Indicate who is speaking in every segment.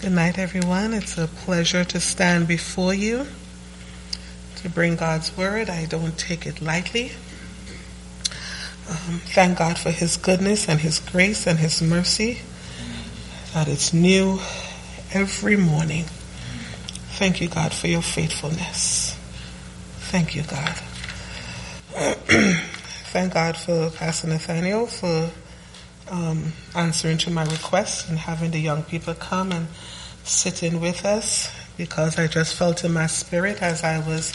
Speaker 1: Good night, everyone. It's a pleasure to stand before you to bring God's word. I don't take it lightly. Um, thank God for His goodness and His grace and His mercy, that it's new every morning. Thank you, God, for your faithfulness. Thank you, God. thank God for Pastor Nathaniel for um, answering to my request and having the young people come and sit in with us because I just felt in my spirit as I was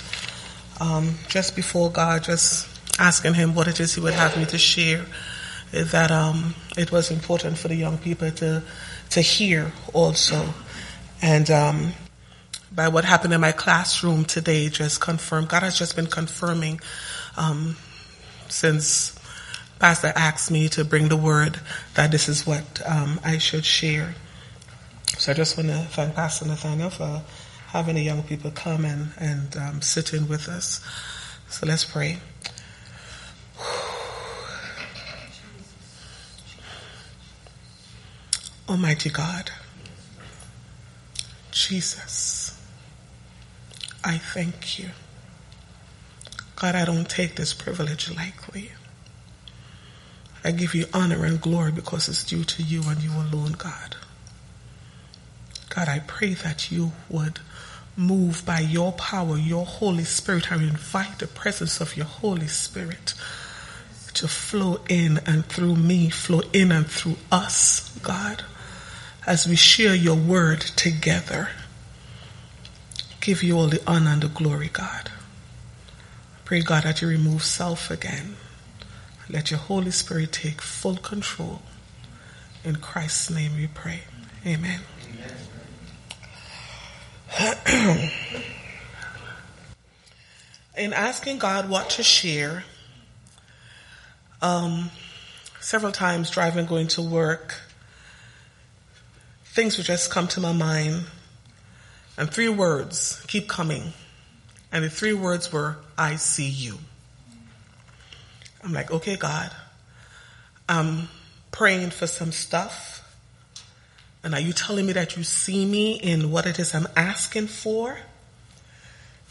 Speaker 1: um, just before God, just asking Him what it is He would have me to share, that um, it was important for the young people to to hear also, and um, by what happened in my classroom today, just confirmed. God has just been confirming um, since Pastor asked me to bring the word that this is what um, I should share. So I just want to thank Pastor Nathaniel for having the young people come and, and um, sit in with us. So let's pray. Almighty God, Jesus, I thank you. God, I don't take this privilege lightly. I give you honor and glory because it's due to you and you alone, God. God, I pray that you would move by your power, your Holy Spirit. I invite the presence of your Holy Spirit to flow in and through me, flow in and through us, God, as we share your word together. Give you all the honor and the glory, God. I pray, God, that you remove self again. Let your Holy Spirit take full control. In Christ's name we pray. Amen. In asking God what to share, um, several times driving, going to work, things would just come to my mind, and three words keep coming. And the three words were, I see you. I'm like, okay, God, I'm praying for some stuff. And are you telling me that you see me in what it is I'm asking for?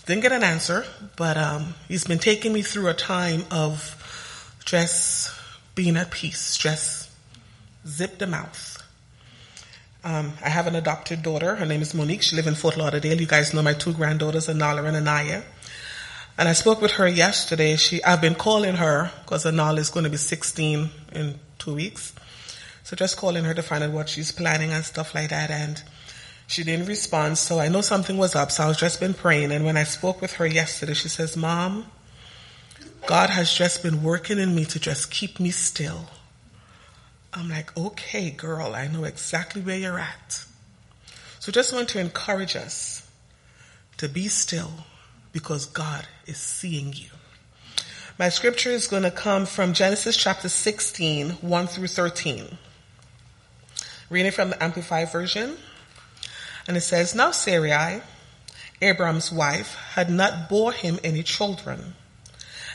Speaker 1: Didn't get an answer, but um, he's been taking me through a time of just being at peace, just zip the mouth. Um, I have an adopted daughter. Her name is Monique. She lives in Fort Lauderdale. You guys know my two granddaughters, Anala and Anaya. And I spoke with her yesterday. She, I've been calling her because Anala is going to be 16 in two weeks. So just calling her to find out what she's planning and stuff like that. And she didn't respond. So I know something was up. So I was just been praying. And when I spoke with her yesterday, she says, Mom, God has just been working in me to just keep me still. I'm like, okay, girl, I know exactly where you're at. So just want to encourage us to be still because God is seeing you. My scripture is going to come from Genesis chapter 16, 1 through 13. Reading from the Amplified Version. And it says, Now Sarai, Abram's wife, had not bore him any children.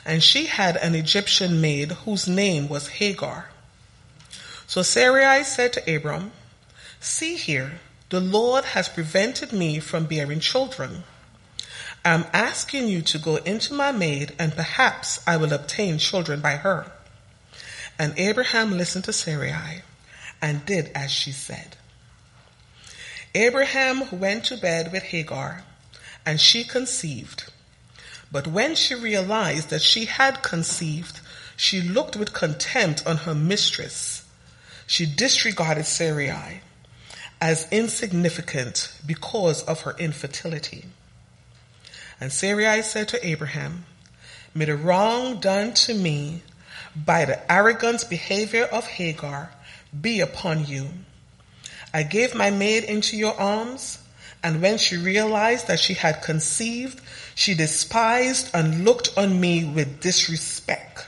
Speaker 1: And she had an Egyptian maid whose name was Hagar. So Sarai said to Abram, See here, the Lord has prevented me from bearing children. I'm asking you to go into my maid, and perhaps I will obtain children by her. And Abraham listened to Sarai and did as she said. Abraham went to bed with Hagar, and she conceived. But when she realized that she had conceived, she looked with contempt on her mistress. She disregarded Sarai as insignificant because of her infertility. And Sarai said to Abraham, May the wrong done to me by the arrogant behavior of Hagar be upon you. I gave my maid into your arms, and when she realized that she had conceived, she despised and looked on me with disrespect.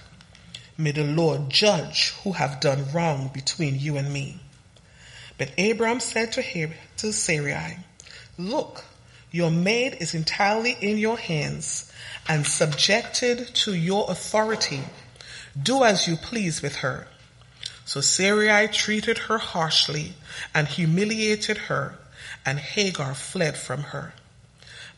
Speaker 1: May the Lord judge who have done wrong between you and me. But Abram said to, him, to Sarai, Look, your maid is entirely in your hands and subjected to your authority. Do as you please with her. So Sarai treated her harshly and humiliated her, and Hagar fled from her.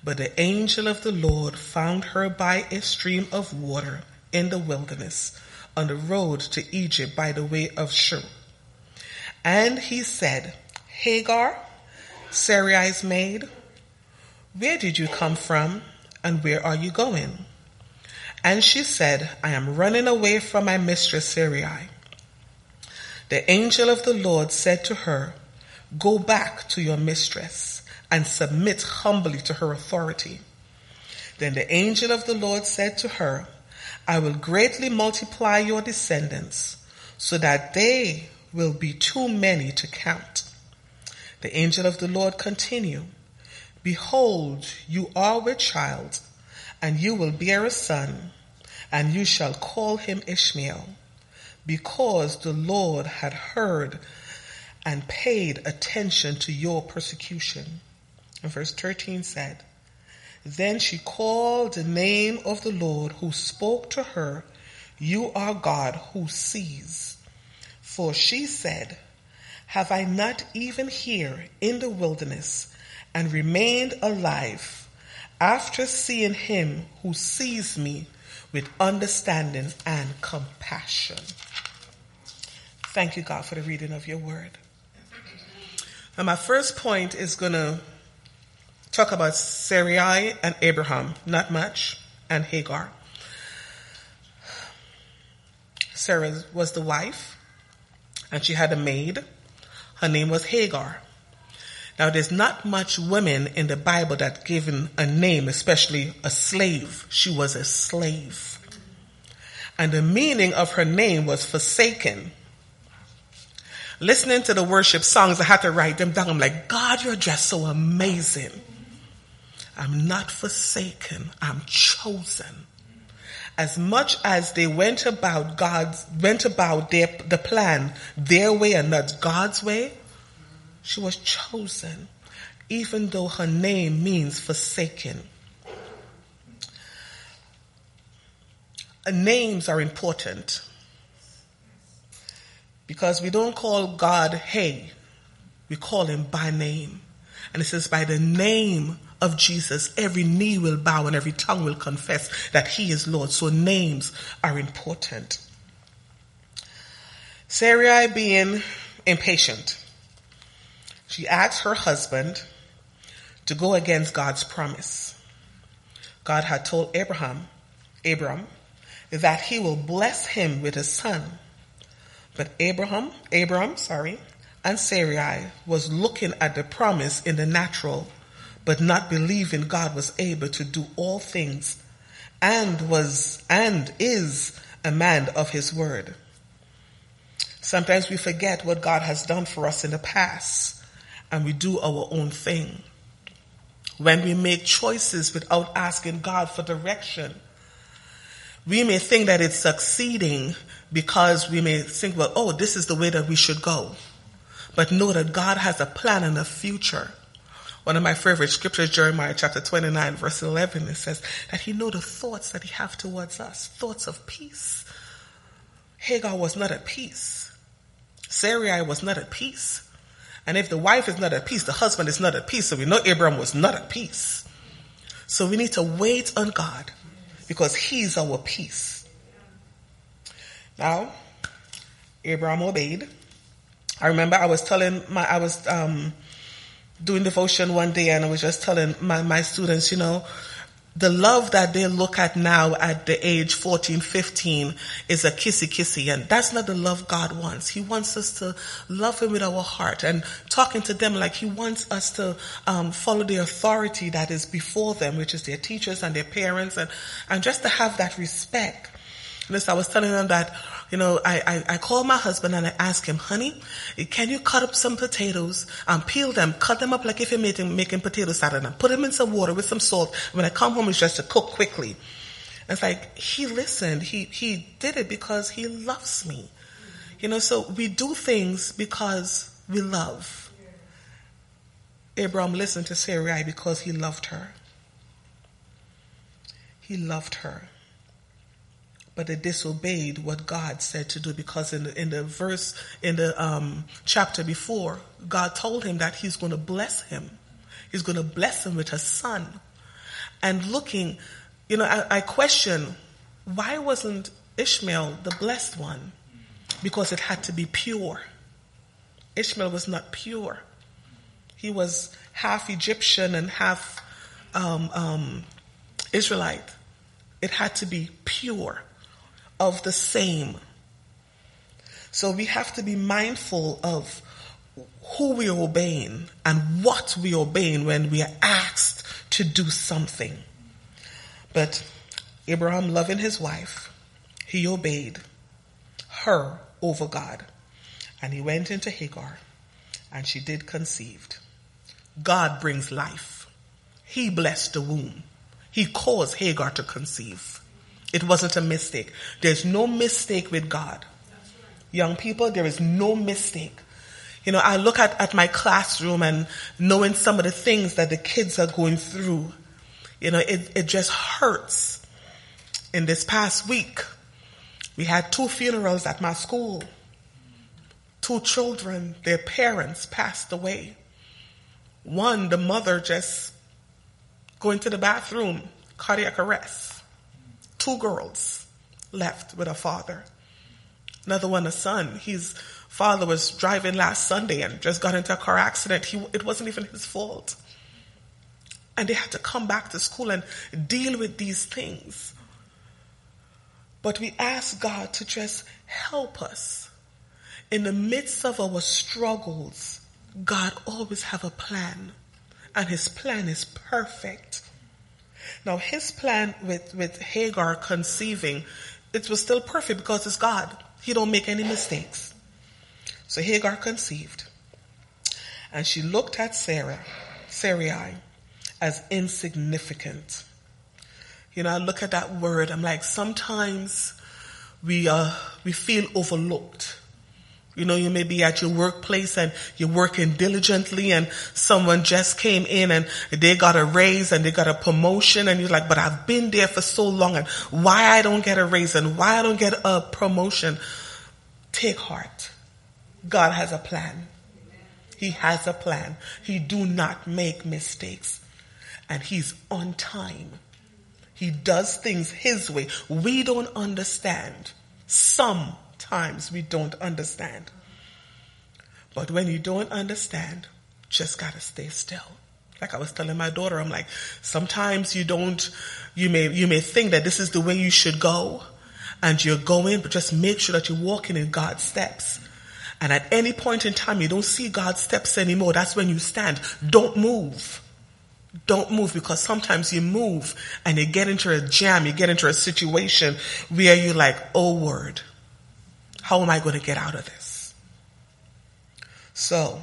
Speaker 1: But the angel of the Lord found her by a stream of water in the wilderness on the road to Egypt by the way of Shur. And he said, Hagar, Sarai's maid, where did you come from and where are you going? And she said, I am running away from my mistress Sarai. The angel of the Lord said to her, Go back to your mistress and submit humbly to her authority. Then the angel of the Lord said to her, I will greatly multiply your descendants so that they will be too many to count. The angel of the Lord continued, Behold, you are with child, and you will bear a son, and you shall call him Ishmael, because the Lord had heard and paid attention to your persecution. And verse 13 said, Then she called the name of the Lord who spoke to her, You are God who sees. For she said, Have I not even here in the wilderness and remained alive after seeing him who sees me with understanding and compassion? Thank you, God, for the reading of your word. And my first point is going to talk about Sarai and Abraham, not much, and Hagar. Sarah was the wife, and she had a maid. Her name was Hagar. Now, there's not much women in the Bible that given a name, especially a slave. She was a slave. And the meaning of her name was forsaken listening to the worship songs, I had to write them down. I'm like, God, you're just so amazing. I'm not forsaken. I'm chosen. As much as they went about God's, went about their, the plan their way and not God's way, she was chosen, even though her name means forsaken. Names are important. Because we don't call God, hey, we call him by name. And it says, by the name of Jesus, every knee will bow and every tongue will confess that he is Lord. So names are important. Sarai being impatient, she asked her husband to go against God's promise. God had told Abraham, Abram, that he will bless him with a son but Abraham, Abram, sorry, and Sarai was looking at the promise in the natural, but not believing God was able to do all things and was and is a man of his word. Sometimes we forget what God has done for us in the past and we do our own thing. When we make choices without asking God for direction, we may think that it's succeeding because we may think, well, oh, this is the way that we should go. But know that God has a plan and a future. One of my favorite scriptures, Jeremiah chapter 29 verse 11, it says that he know the thoughts that he have towards us, thoughts of peace. Hagar was not at peace. Sarai was not at peace. And if the wife is not at peace, the husband is not at peace. So we know Abraham was not at peace. So we need to wait on God because he's our peace. Now, Abraham obeyed. I remember I was telling my, I was, um, doing devotion one day and I was just telling my, my students, you know, the love that they look at now at the age 14, 15 is a kissy kissy. And that's not the love God wants. He wants us to love Him with our heart and talking to them like He wants us to um, follow the authority that is before them, which is their teachers and their parents and, and just to have that respect. This, I was telling them that, you know, I, I, I my husband and I asked him, honey, can you cut up some potatoes, um, peel them, cut them up like if you're making, making potato salad and put them in some water with some salt. When I come home, it's just to cook quickly. And it's like, he listened. He, he did it because he loves me. You know, so we do things because we love. Abraham listened to Sarai because he loved her. He loved her. But they disobeyed what God said to do because in the, in the verse, in the um, chapter before, God told him that he's going to bless him. He's going to bless him with a son. And looking, you know, I, I question why wasn't Ishmael the blessed one? Because it had to be pure. Ishmael was not pure. He was half Egyptian and half um, um, Israelite. It had to be pure, of the same. So we have to be mindful of who we are obeying and what we are obeying when we are asked to do something. But Abraham, loving his wife, he obeyed her over God. And he went into Hagar, and she did conceived. God brings life. He blessed the womb. He caused Hagar to conceive. It wasn't a mistake. There's no mistake with God. Young people, there is no mistake. You know, I look at, at my classroom and knowing some of the things that the kids are going through, you know, it, it just hurts. In this past week, we had two funerals at my school. Two children, their parents passed away. One, the mother just going to the bathroom, cardiac arrest. Two girls left with a father. Another one, a son. His father was driving last Sunday and just got into a car accident. He, it wasn't even his fault. And they had to come back to school and deal with these things. But we ask God to just help us. In the midst of our struggles, God always have a plan. And his plan is perfect. Now his plan with, with Hagar conceiving, it was still perfect because it's God. He don't make any mistakes. So Hagar conceived. And she looked at Sarah, Sarai, as insignificant. You know, I look at that word, I'm like, sometimes we, uh, we feel overlooked. You know, you may be at your workplace and you're working diligently and someone just came in and they got a raise and they got a promotion and you're like, but I've been there for so long and why I don't get a raise and why I don't get a promotion. Take heart. God has a plan. He has a plan. He do not make mistakes and he's on time. He does things his way. We don't understand. Some times we don't understand. But when you don't understand, just gotta stay still. Like I was telling my daughter, I'm like, sometimes you don't, you may, you may think that this is the way you should go and you're going, but just make sure that you're walking in God's steps. And at any point in time you don't see God's steps anymore, that's when you stand. Don't move. Don't move because sometimes you move and you get into a jam, you get into a situation where you're like, oh word, how am I going to get out of this? So,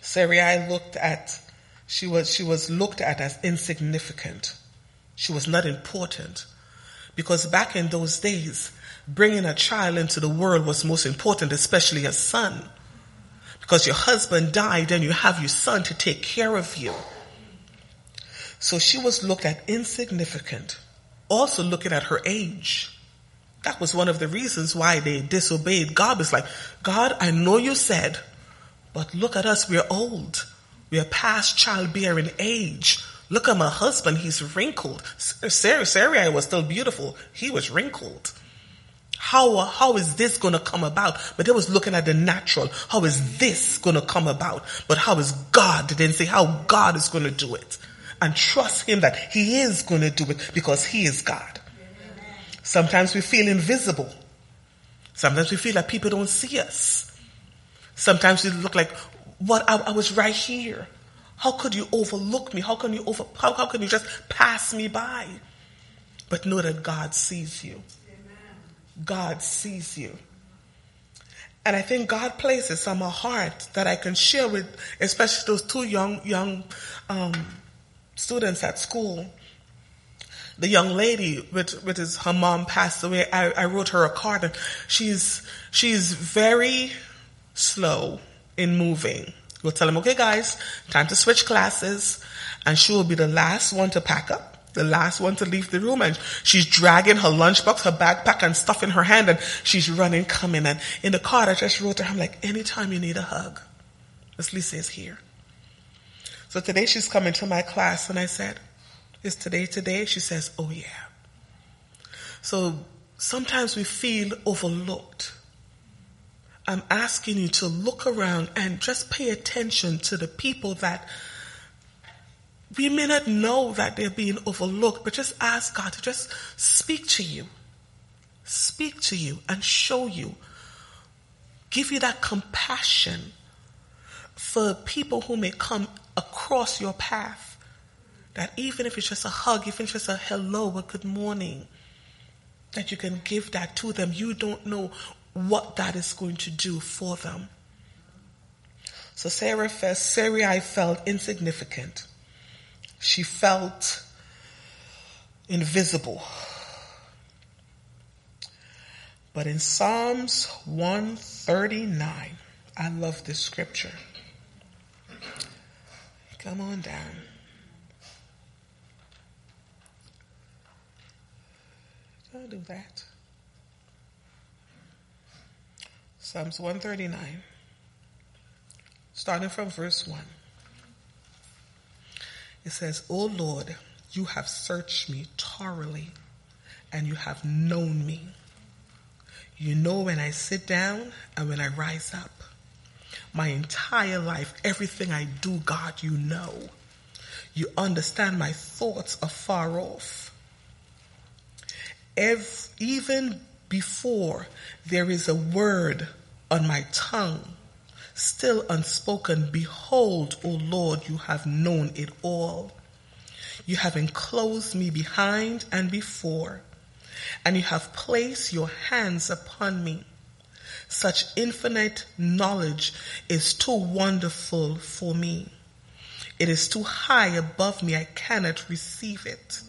Speaker 1: Sarai looked at, she was, she was looked at as insignificant. She was not important. Because back in those days, bringing a child into the world was most important, especially a son. Because your husband died and you have your son to take care of you. So she was looked at insignificant. Also looking at her age. That was one of the reasons why they disobeyed God. It's like, God, I know you said, but look at us, we're old. We are past childbearing age. Look at my husband, he's wrinkled. Sarah, Sarai was still beautiful. He was wrinkled. How, how is this going to come about? But they was looking at the natural. How is this going to come about? But how is God? They didn't say how God is going to do it. And trust him that he is going to do it because he is God. Sometimes we feel invisible. Sometimes we feel like people don't see us. Sometimes we look like, what, I, I was right here. How could you overlook me? How can you over, how, how can you just pass me by? But know that God sees you. Amen. God sees you. And I think God places my heart that I can share with, especially those two young, young, um, students at school the young lady with, with his, her mom passed away, I, I wrote her a card and she's, she's very slow in moving. We'll tell them, okay guys, time to switch classes and she will be the last one to pack up the last one to leave the room and she's dragging her lunchbox, her backpack and stuff in her hand and she's running, coming. And in the car, I just wrote to her, I'm like, anytime you need a hug, Miss Lisa is here. So today she's coming to my class and I said, is today today? She says, oh yeah. So sometimes we feel overlooked. I'm asking you to look around and just pay attention to the people that we may not know that they're being overlooked, but just ask God to just speak to you. Speak to you and show you. Give you that compassion for people who may come across your path. That even if it's just a hug, even if it's just a hello, a good morning, that you can give that to them. You don't know what that is going to do for them. So Sarah felt, Sarai felt insignificant. She felt invisible. But in Psalms 139, I love this scripture. Come on down. Don't do that. Psalms 139, starting from verse 1. It says, O Lord, you have searched me thoroughly and you have known me. You know when I sit down and when I rise up. My entire life, everything I do, God, you know. You understand my thoughts afar off. Every, even before there is a word on my tongue, still unspoken, behold, O Lord, you have known it all. You have enclosed me behind and before, and you have placed your hands upon me. Such infinite knowledge is too wonderful for me. It is too high above me. I cannot receive it.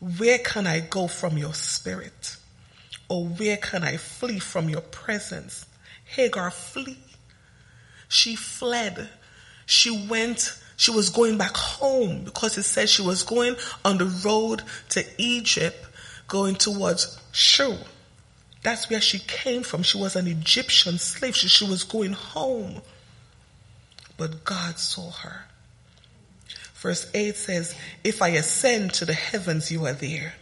Speaker 1: Where can I go from your spirit? Or where can I flee from your presence? Hagar, flee she fled. She went, she was going back home because it said she was going on the road to Egypt, going towards Shur. That's where she came from. She was an Egyptian slave. She, she was going home. But God saw her. Verse 8 says, If I ascend to the heavens, you are there.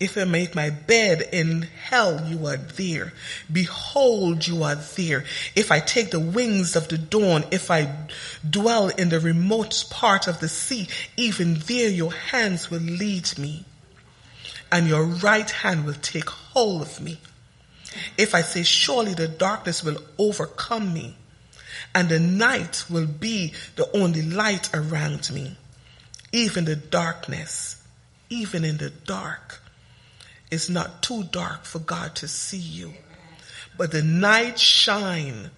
Speaker 1: If I make my bed in hell, you are there. Behold, you are there. If I take the wings of the dawn, if I dwell in the remote part of the sea, even there your hands will lead me and your right hand will take hold of me. If I say, surely the darkness will overcome me and the night will be the only light around me, even the darkness, even in the dark it's not too dark for God to see you. But the night shine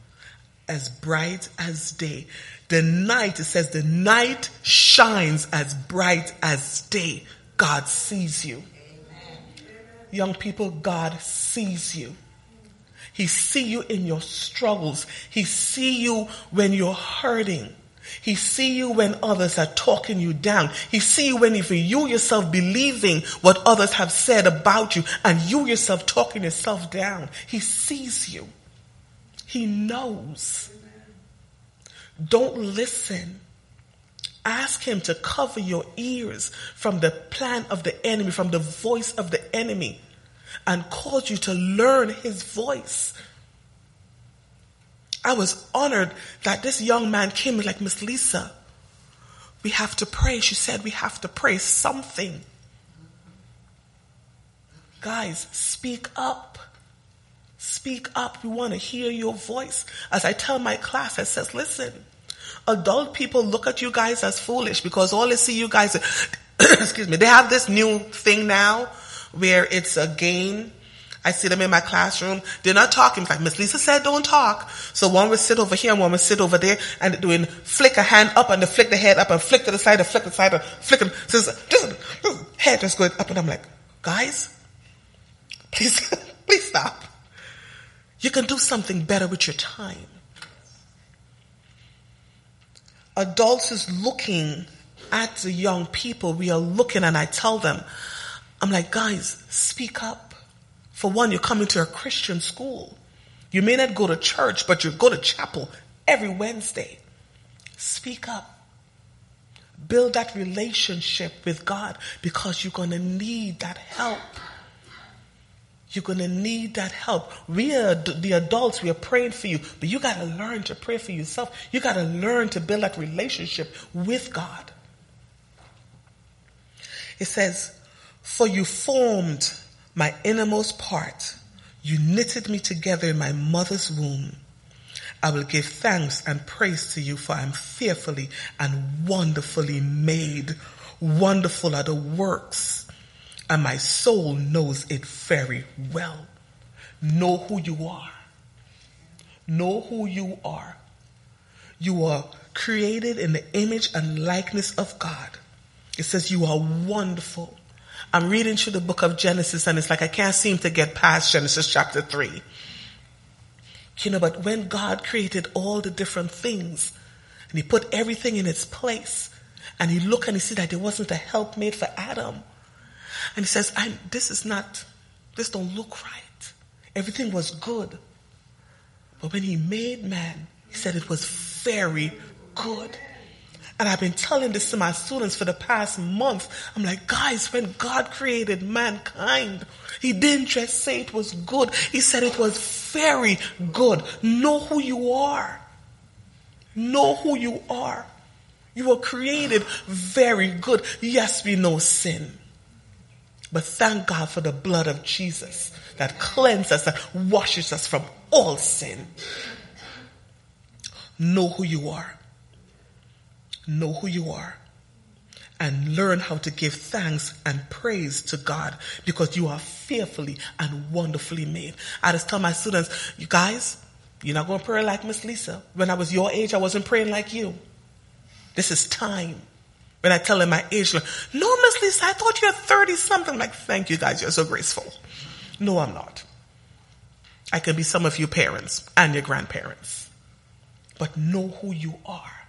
Speaker 1: as bright as day. The night, it says the night shines as bright as day. God sees you. Young people, God sees you. He see you in your struggles. He see you when you're hurting. He see you when others are talking you down. He see you when even you yourself believing what others have said about you and you yourself talking yourself down. He sees you. He knows. Don't listen. Ask him to cover your ears from the plan of the enemy, from the voice of the enemy and called you to learn his voice I was honored that this young man came like, Miss Lisa, we have to pray. She said we have to pray something. Guys, speak up. Speak up. We want to hear your voice. As I tell my class, I says, listen, adult people look at you guys as foolish because all they see you guys, excuse me, they have this new thing now where it's a game I see them in my classroom. They're not talking. In fact, Miss Lisa said don't talk. So one would sit over here and one would sit over there and doing flick a hand up and they flick the head up and flick to the side and flick to the side and flick and just, just, head just going up and I'm like, guys, please, please stop. You can do something better with your time. Adults is looking at the young people, we are looking and I tell them, I'm like, guys, speak up. For one, you're coming to a Christian school. You may not go to church, but you go to chapel every Wednesday. Speak up. Build that relationship with God because you're going to need that help. You're going to need that help. We are the adults, we are praying for you, but you got to learn to pray for yourself. You got to learn to build that relationship with God. It says, For you formed my innermost part, you knitted me together in my mother's womb. I will give thanks and praise to you for I am fearfully and wonderfully made. Wonderful are the works and my soul knows it very well. Know who you are. Know who you are. You are created in the image and likeness of God. It says you are wonderful. I'm reading through the book of Genesis and it's like I can't seem to get past Genesis chapter 3. You know, but when God created all the different things and he put everything in its place and he looked and he see that there wasn't a help made for Adam. And he says, I this is not, this don't look right. Everything was good. But when he made man, he said it was very good. And I've been telling this to my students for the past month. I'm like, guys, when God created mankind, He didn't just say it was good. He said it was very good. Know who you are. Know who you are. You were created very good. Yes, we know sin. But thank God for the blood of Jesus that cleanses us, that washes us from all sin. Know who you are know who you are and learn how to give thanks and praise to God because you are fearfully and wonderfully made. I just tell my students, you guys, you're not going to pray like Miss Lisa. When I was your age, I wasn't praying like you. This is time. When I tell them my age, like, no, Miss Lisa, I thought you were 30 something. Like, thank you guys, you're so graceful. No, I'm not. I can be some of you parents and your grandparents. But know who you are.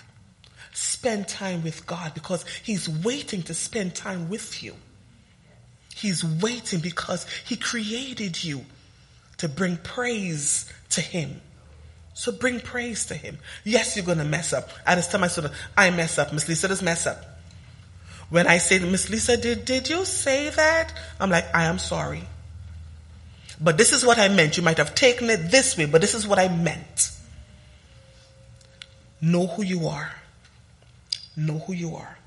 Speaker 1: Spend time with God because He's waiting to spend time with you. He's waiting because He created you to bring praise to Him. So bring praise to Him. Yes, you're going to mess up. I just tell my student, I mess up. Miss Lisa does mess up. When I say, Miss Lisa, did, did you say that? I'm like, I am sorry. But this is what I meant. You might have taken it this way, but this is what I meant. Know who you are. Know who you are.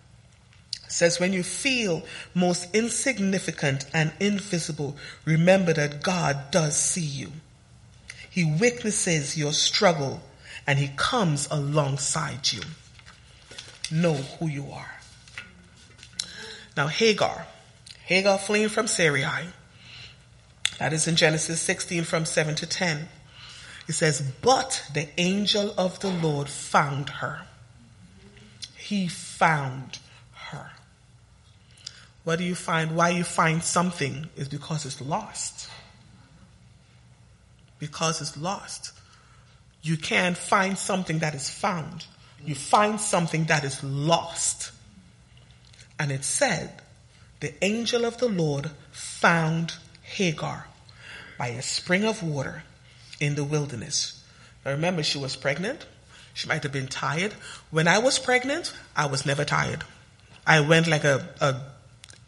Speaker 1: It says, when you feel most insignificant and invisible, remember that God does see you. He witnesses your struggle and he comes alongside you. Know who you are. Now, Hagar, Hagar fleeing from Sarai, that is in Genesis 16 from 7 to 10. It says, But the angel of the Lord found her he found her. What do you find? Why you find something is because it's lost. Because it's lost. You can't find something that is found. You find something that is lost. And it said, the angel of the Lord found Hagar by a spring of water in the wilderness. Now remember, she was pregnant. She might have been tired. When I was pregnant, I was never tired. I went like a, a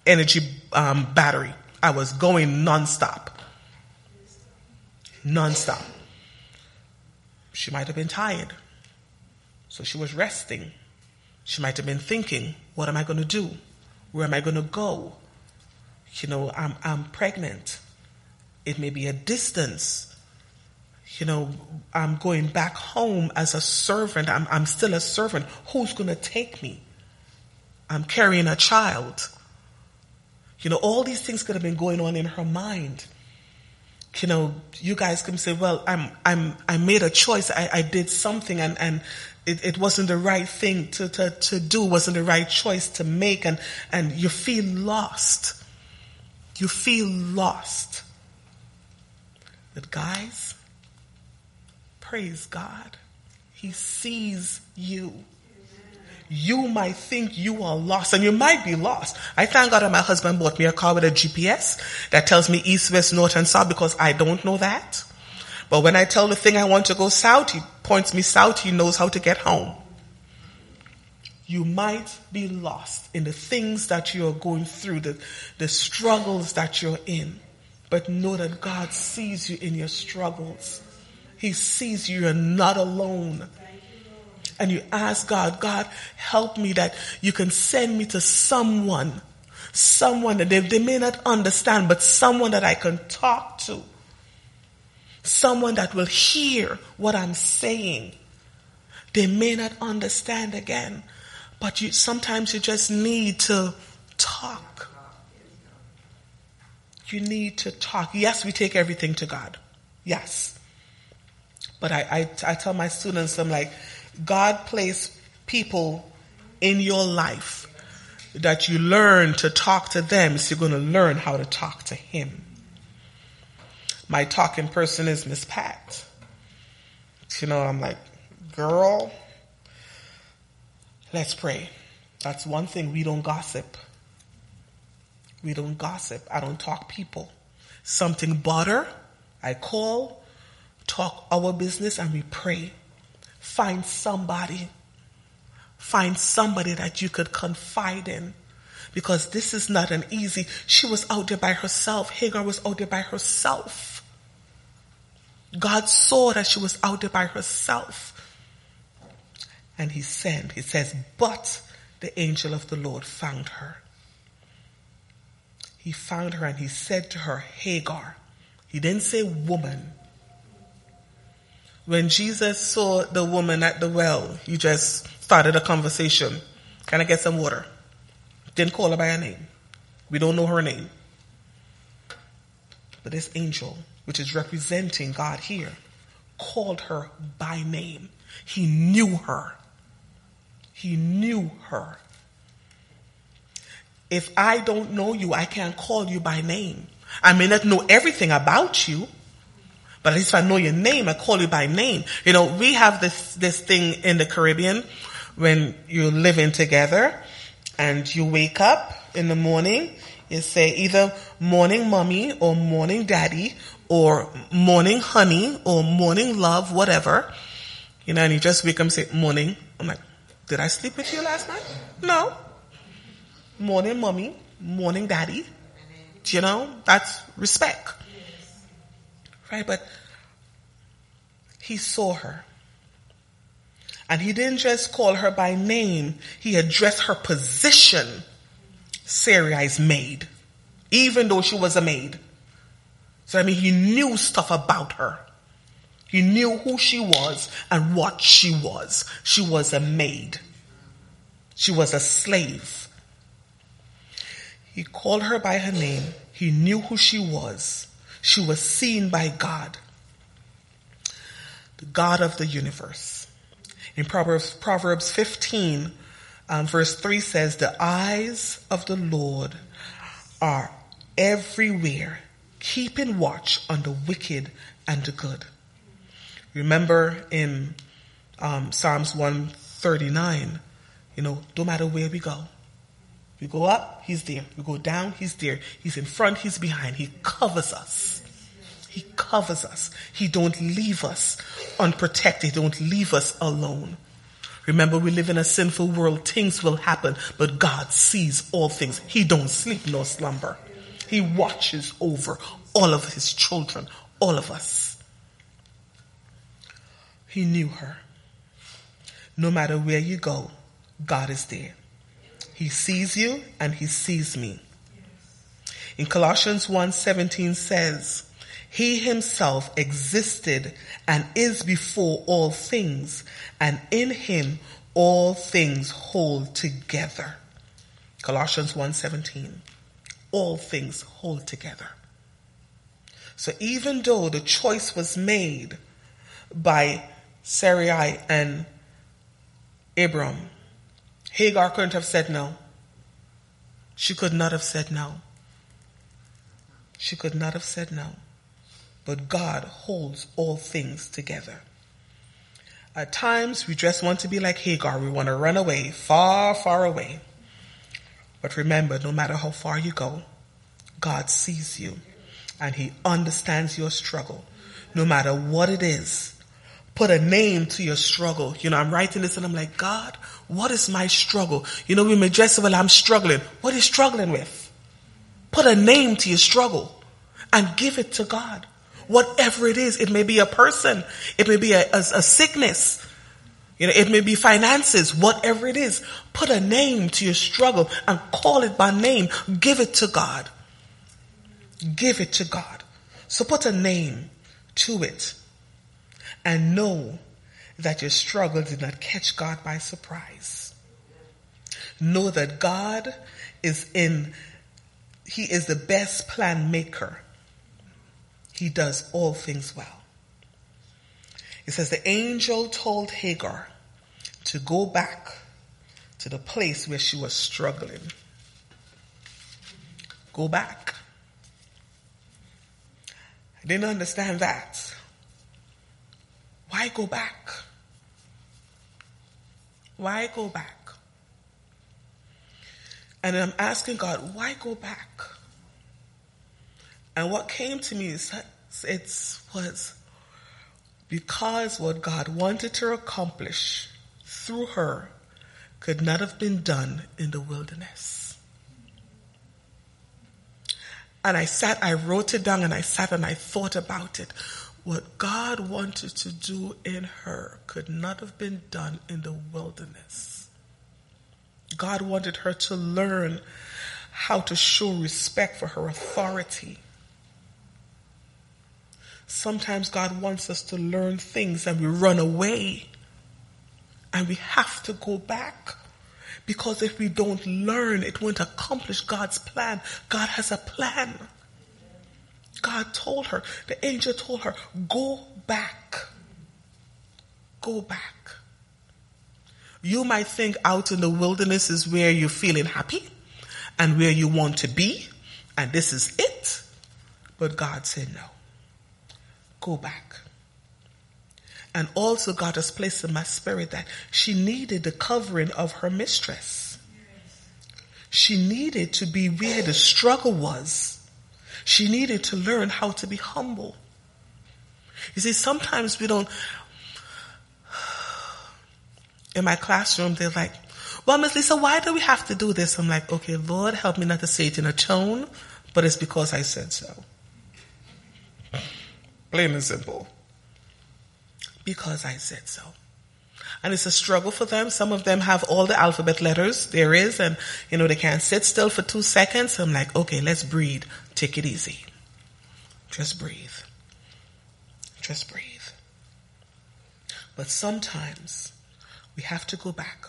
Speaker 1: energy um, battery. I was going nonstop. Nonstop. She might have been tired. So she was resting. She might have been thinking, what am I going to do? Where am I going to go? You know, I'm, I'm pregnant. It may be a distance you know, I'm going back home as a servant. I'm, I'm still a servant. Who's going to take me? I'm carrying a child. You know, all these things could have been going on in her mind. You know, you guys can say, well, I'm, I'm, I made a choice. I, I did something and, and it, it wasn't the right thing to, to, to do, wasn't the right choice to make. And, and you feel lost. You feel lost. But guys, Praise God. He sees you. you might think you are lost and you might be lost. I thank God that my husband bought me a car with a GPS that tells me east, west, north, and south because I don't know that. But when I tell the thing I want to go south, he points me south. He knows how to get home. You might be lost in the things that you're going through, the, the struggles that you're in. But know that God sees you in your struggles. He sees you. You're not alone and you ask God, God, help me that you can send me to someone, someone that they, they may not understand, but someone that I can talk to. Someone that will hear what I'm saying. They may not understand again, but you, sometimes you just need to talk. You need to talk. Yes, we take everything to God. Yes. But I, I, I tell my students, I'm like, God placed people in your life that you learn to talk to them, so you're going to learn how to talk to Him. My talking person is Miss Pat. You know, I'm like, girl, let's pray. That's one thing we don't gossip. We don't gossip. I don't talk people. Something butter, I call, talk our business, and we pray. Find somebody. Find somebody that you could confide in. Because this is not an easy, she was out there by herself. Hagar was out there by herself. God saw that she was out there by herself. And he sent, he says, but the angel of the Lord found her. He found her and he said to her, Hagar. He didn't say woman. When Jesus saw the woman at the well, he just started a conversation. Can I get some water? Didn't call her by her name. We don't know her name. But this angel, which is representing God here, called her by name. He knew her. He knew her. If I don't know you, I can't call you by name. I may not know everything about you, but at least I know your name, I call you by name. You know, we have this, this thing in the Caribbean when you're living together and you wake up in the morning, you say either morning mommy or morning daddy or morning honey or morning love, whatever. You know, and you just wake up and say morning. I'm like, did I sleep with you last night? No. Morning mommy, morning daddy. You know, that's respect. Right? But he saw her. And he didn't just call her by name, he addressed her position. Sarai's maid. Even though she was a maid. So I mean, he knew stuff about her. He knew who she was and what she was. She was a maid. She was a slave. He called her by her name. He knew who she was. She was seen by God, the God of the universe. In Proverbs, Proverbs 15, um, verse 3 says, The eyes of the Lord are everywhere, keeping watch on the wicked and the good. Remember in um, Psalms 139, you know, no matter where we go, we go up, he's there. We go down, he's there. He's in front, he's behind. He covers us. He covers us. He don't leave us unprotected. He don't leave us alone. Remember, we live in a sinful world. Things will happen, but God sees all things. He don't sleep nor slumber. He watches over all of his children, all of us. He knew her. No matter where you go, God is there. He sees you and he sees me. In Colossians 1:17 says, he himself existed and is before all things, and in him all things hold together. Colossians 1:17. All things hold together. So even though the choice was made by Sarai and Abram Hagar couldn't have said no. She could not have said no. She could not have said no. But God holds all things together. At times, we just want to be like Hagar. We want to run away, far, far away. But remember, no matter how far you go, God sees you and He understands your struggle. No matter what it is, put a name to your struggle. You know, I'm writing this and I'm like, God, what is my struggle? You know, we may just say, well, I'm struggling. What are you struggling with? Put a name to your struggle and give it to God. Whatever it is, it may be a person, it may be a, a, a sickness, you know, it may be finances, whatever it is. Put a name to your struggle and call it by name. Give it to God. Give it to God. So put a name to it and know that your struggle did not catch God by surprise. Know that God is in, He is the best plan maker. He does all things well. It says the angel told Hagar to go back to the place where she was struggling. Go back. I didn't understand that. Why go back? Why go back? And I'm asking God, why go back? And what came to me is it was because what God wanted to accomplish through her could not have been done in the wilderness. And I sat, I wrote it down and I sat and I thought about it. What God wanted to do in her could not have been done in the wilderness. God wanted her to learn how to show respect for her authority. Sometimes God wants us to learn things and we run away. And we have to go back. Because if we don't learn, it won't accomplish God's plan. God has a plan. God told her, the angel told her, go back. Go back. You might think out in the wilderness is where you're feeling happy and where you want to be, and this is it. But God said no. Go back. And also God has placed in my spirit that she needed the covering of her mistress. She needed to be where the struggle was she needed to learn how to be humble. You see, sometimes we don't, in my classroom, they're like, well, Miss Lisa, why do we have to do this? I'm like, okay, Lord, help me not to say it in a tone, but it's because I said so. Plain and simple. Because I said so. And it's a struggle for them. Some of them have all the alphabet letters there is, and you know, they can't sit still for two seconds. I'm like, okay, let's breathe. Take it easy. Just breathe. Just breathe. But sometimes we have to go back.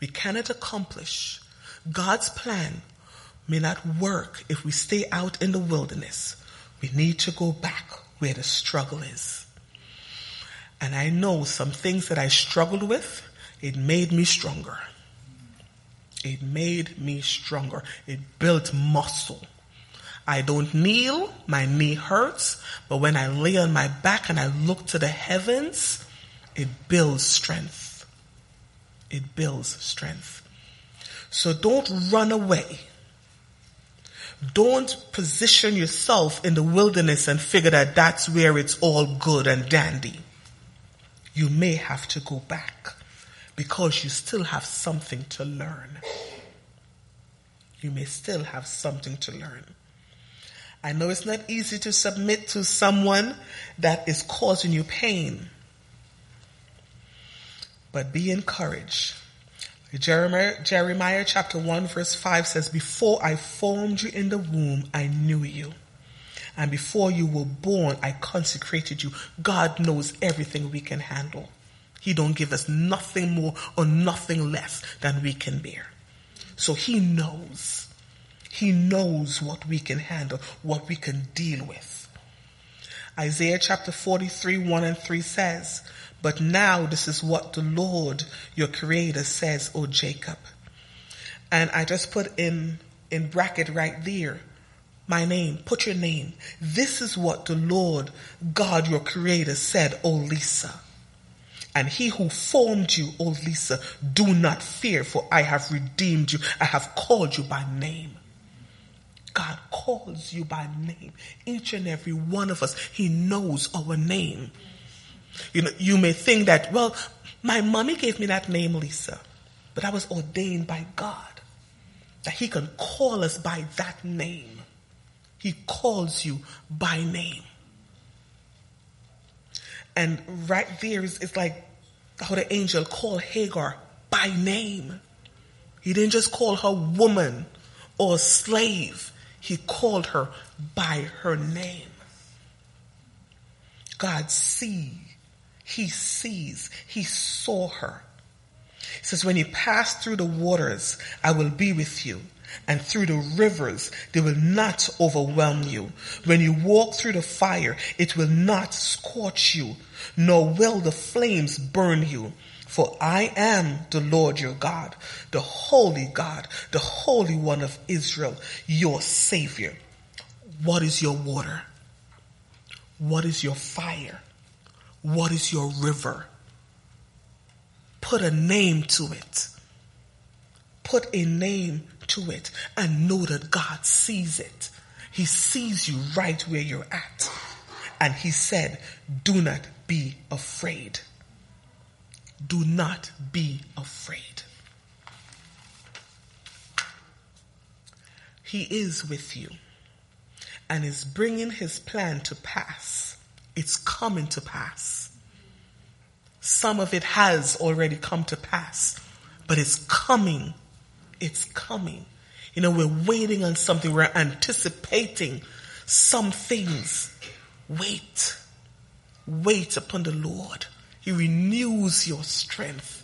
Speaker 1: We cannot accomplish God's plan may not work if we stay out in the wilderness. We need to go back where the struggle is. And I know some things that I struggled with, it made me stronger. It made me stronger. It built muscle. I don't kneel, my knee hurts, but when I lay on my back and I look to the heavens, it builds strength. It builds strength. So don't run away. Don't position yourself in the wilderness and figure that that's where it's all good and dandy. You may have to go back because you still have something to learn. You may still have something to learn. I know it's not easy to submit to someone that is causing you pain. But be encouraged. Jeremiah, Jeremiah chapter 1 verse 5 says, Before I formed you in the womb, I knew you. And before you were born, I consecrated you. God knows everything we can handle. He don't give us nothing more or nothing less than we can bear. So he knows. He knows what we can handle, what we can deal with. Isaiah chapter 43, 1 and 3 says, But now this is what the Lord, your creator says, O Jacob. And I just put in, in bracket right there, my name, put your name. This is what the Lord, God, your creator said, O Lisa. And he who formed you, O Lisa, do not fear, for I have redeemed you. I have called you by name. God calls you by name. Each and every one of us, He knows our name. You know, you may think that, well, my mommy gave me that name, Lisa, but I was ordained by God that He can call us by that name. He calls you by name. And right there is it's like how the angel called Hagar by name. He didn't just call her woman or slave. He called her by her name. God see. He sees. He saw her. He says, when you pass through the waters, I will be with you and through the rivers, they will not overwhelm you. When you walk through the fire, it will not scorch you, nor will the flames burn you. For I am the Lord your God, the Holy God, the Holy One of Israel, your Savior. What is your water? What is your fire? What is your river? Put a name to it. Put a name to it and know that God sees it. He sees you right where you're at. And he said, do not be afraid. Do not be afraid. He is with you and is bringing his plan to pass. It's coming to pass. Some of it has already come to pass, but it's coming it's coming. You know, we're waiting on something. We're anticipating some things. Wait. Wait upon the Lord. He renews your strength.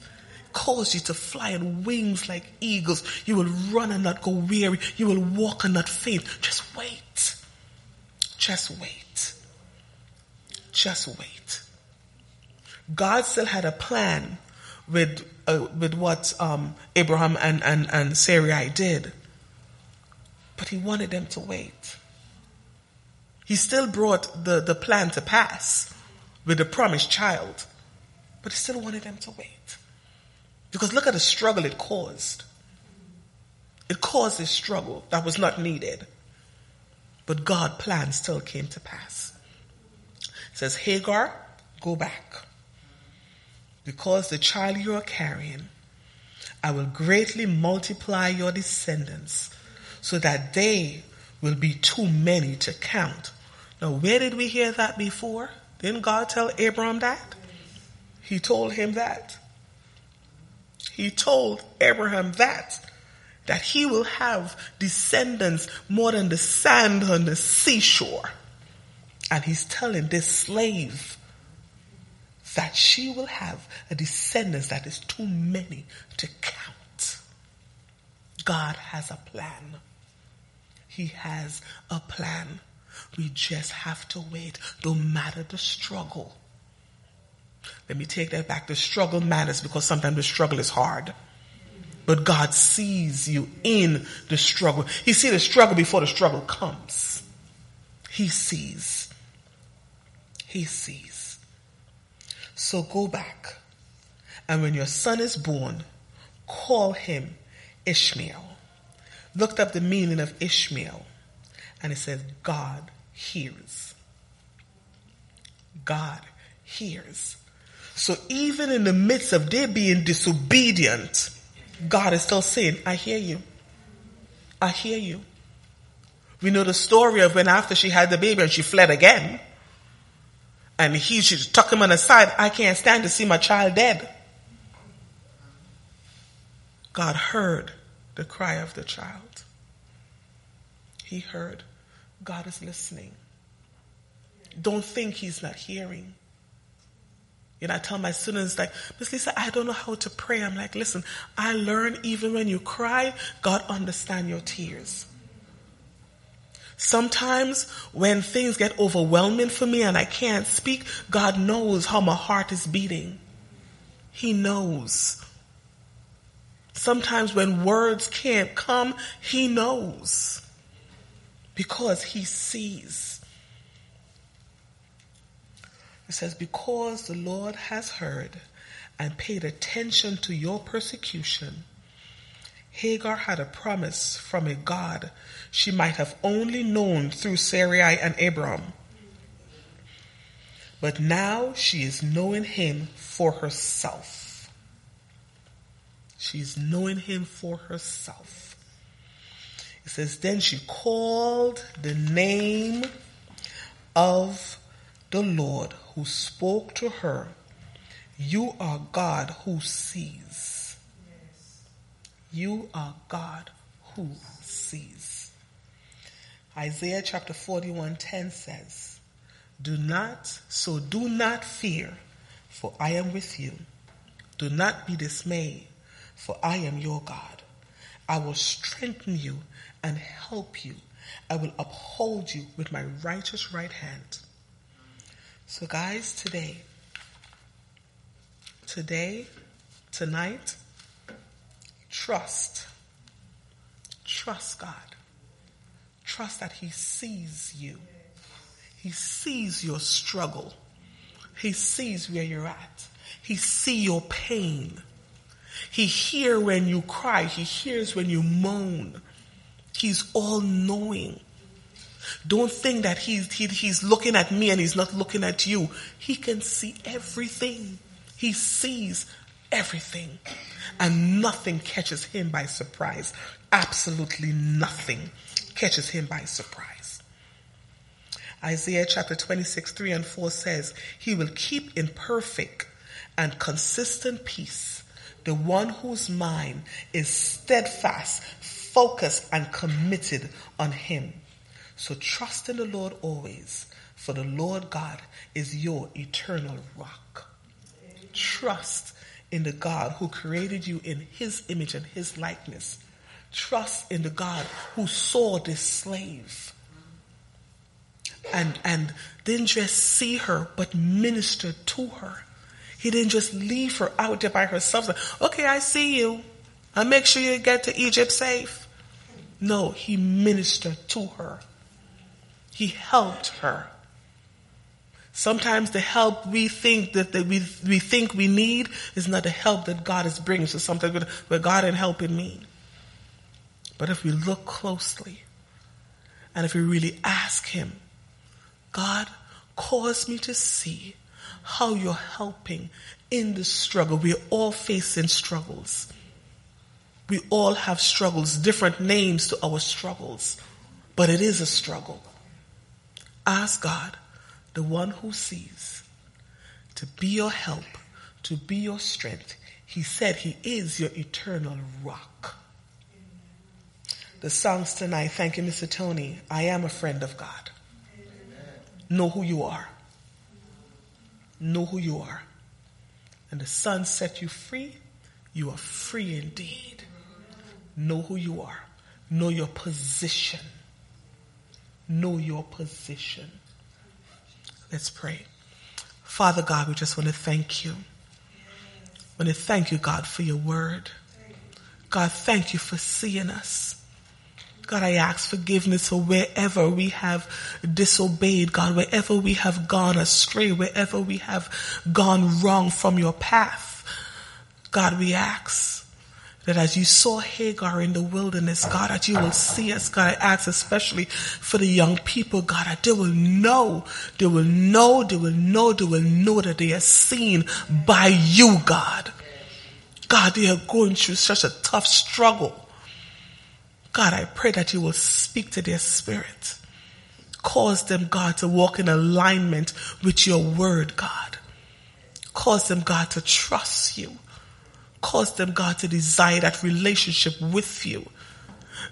Speaker 1: Cause you to fly on wings like eagles. You will run and not go weary. You will walk and not faint. Just wait. Just wait. Just wait. God still had a plan with uh, with what um, Abraham and, and, and Sarai did. But he wanted them to wait. He still brought the, the plan to pass with the promised child, but he still wanted them to wait. Because look at the struggle it caused. It caused a struggle that was not needed. But God's plan still came to pass. It says, Hagar, go back because the child you are carrying, I will greatly multiply your descendants so that they will be too many to count. Now, where did we hear that before? Didn't God tell Abraham that? He told him that. He told Abraham that. That he will have descendants more than the sand on the seashore. And he's telling this slave that she will have a descendants that is too many to count. God has a plan. He has a plan. We just have to wait, no matter the struggle. Let me take that back. The struggle matters because sometimes the struggle is hard. But God sees you in the struggle. He sees the struggle before the struggle comes. He sees. He sees. So go back. And when your son is born, call him Ishmael. Looked up the meaning of Ishmael. And it says, God hears. God hears. So even in the midst of they being disobedient, God is still saying, I hear you. I hear you. We know the story of when after she had the baby and she fled again and he should tuck him on the side. I can't stand to see my child dead. God heard the cry of the child. He heard. God is listening. Don't think he's not hearing. You know, I tell my students like, Miss Lisa, I don't know how to pray. I'm like, listen, I learn even when you cry, God understand your tears. Sometimes when things get overwhelming for me and I can't speak, God knows how my heart is beating. He knows. Sometimes when words can't come, He knows. Because He sees. It says, because the Lord has heard and paid attention to your persecution, Hagar had a promise from a God she might have only known through Sarai and Abram. But now she is knowing him for herself. She's knowing him for herself. It says, Then she called the name of the Lord who spoke to her. You are God who sees. You are God who sees. Isaiah chapter 41:10 says, "Do not, so do not fear, for I am with you. Do not be dismayed, for I am your God. I will strengthen you and help you. I will uphold you with my righteous right hand." So guys, today, today, tonight, trust. Trust God. Trust that He sees you. He sees your struggle. He sees where you're at. He sees your pain. He hears when you cry. He hears when you moan. He's all knowing. Don't think that he's, he, he's looking at me and he's not looking at you. He can see everything. He sees everything. And nothing catches him by surprise. Absolutely nothing catches him by surprise. Isaiah chapter 26, 3 and 4 says, He will keep in perfect and consistent peace the one whose mind is steadfast, focused, and committed on Him. So trust in the Lord always, for the Lord God is your eternal rock. Trust in the God who created you in his image and his likeness. Trust in the God who saw this slave and, and didn't just see her, but ministered to her. He didn't just leave her out there by herself. Like, Okay, I see you. I'll make sure you get to Egypt safe. No, he ministered to her. He helped her. Sometimes the help we think that, that we, we think we need is not the help that God is bringing. So something where God ain't helping me. But if we look closely and if we really ask Him, God, cause me to see how you're helping in the struggle. We're all facing struggles. We all have struggles, different names to our struggles, but it is a struggle. Ask God the one who sees, to be your help, to be your strength. He said he is your eternal rock. The songs tonight, thank you, Mr. Tony. I am a friend of God. Know who you are. Know who you are. And the Son set you free. You are free indeed. Know who you are. Know your position. Know your position. Let's pray. Father God, we just want to thank you. Want to thank you, God, for your word. God, thank you for seeing us. God, I ask forgiveness for wherever we have disobeyed, God, wherever we have gone astray, wherever we have gone wrong from your path. God, we ask that as you saw Hagar in the wilderness, God, that you will see us. God, I ask especially for the young people, God, that they will know, they will know, they will know, they will know that they are seen by you, God. God, they are going through such a tough struggle. God, I pray that you will speak to their spirit. Cause them, God, to walk in alignment with your word, God. Cause them, God, to trust you. Cause them, God, to desire that relationship with you.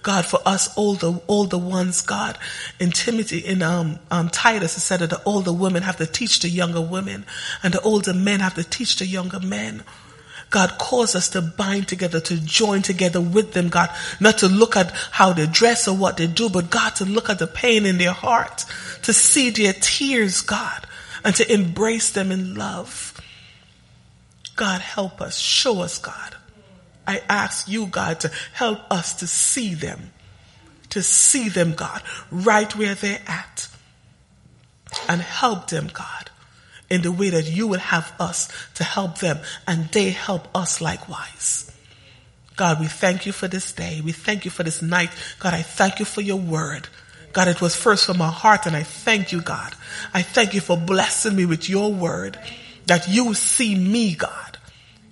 Speaker 1: God, for us older, older ones, God, in Timothy, in um, um, Titus, it said that the older women have to teach the younger women, and the older men have to teach the younger men. God, cause us to bind together, to join together with them, God, not to look at how they dress or what they do, but God, to look at the pain in their heart, to see their tears, God, and to embrace them in love. God, help us. Show us, God. I ask you, God, to help us to see them, to see them, God, right where they're at. And help them, God. in the way that you would have us to help them and they help us likewise. God, we thank you for this day. We thank you for this night. God, I thank you for your word. God, it was first from my heart and I thank you, God. I thank you for blessing me with your word that you see me, God.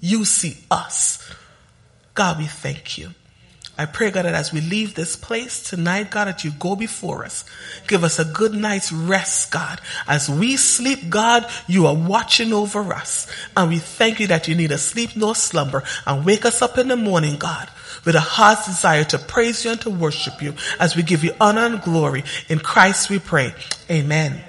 Speaker 1: You see us. God, we thank you. I pray, God, that as we leave this place tonight, God, that you go before us. Give us a good night's rest, God. As we sleep, God, you are watching over us. And we thank you that you neither sleep nor slumber and wake us up in the morning, God, with a heart's desire to praise you and to worship you as we give you honor and glory. In Christ we pray. Amen.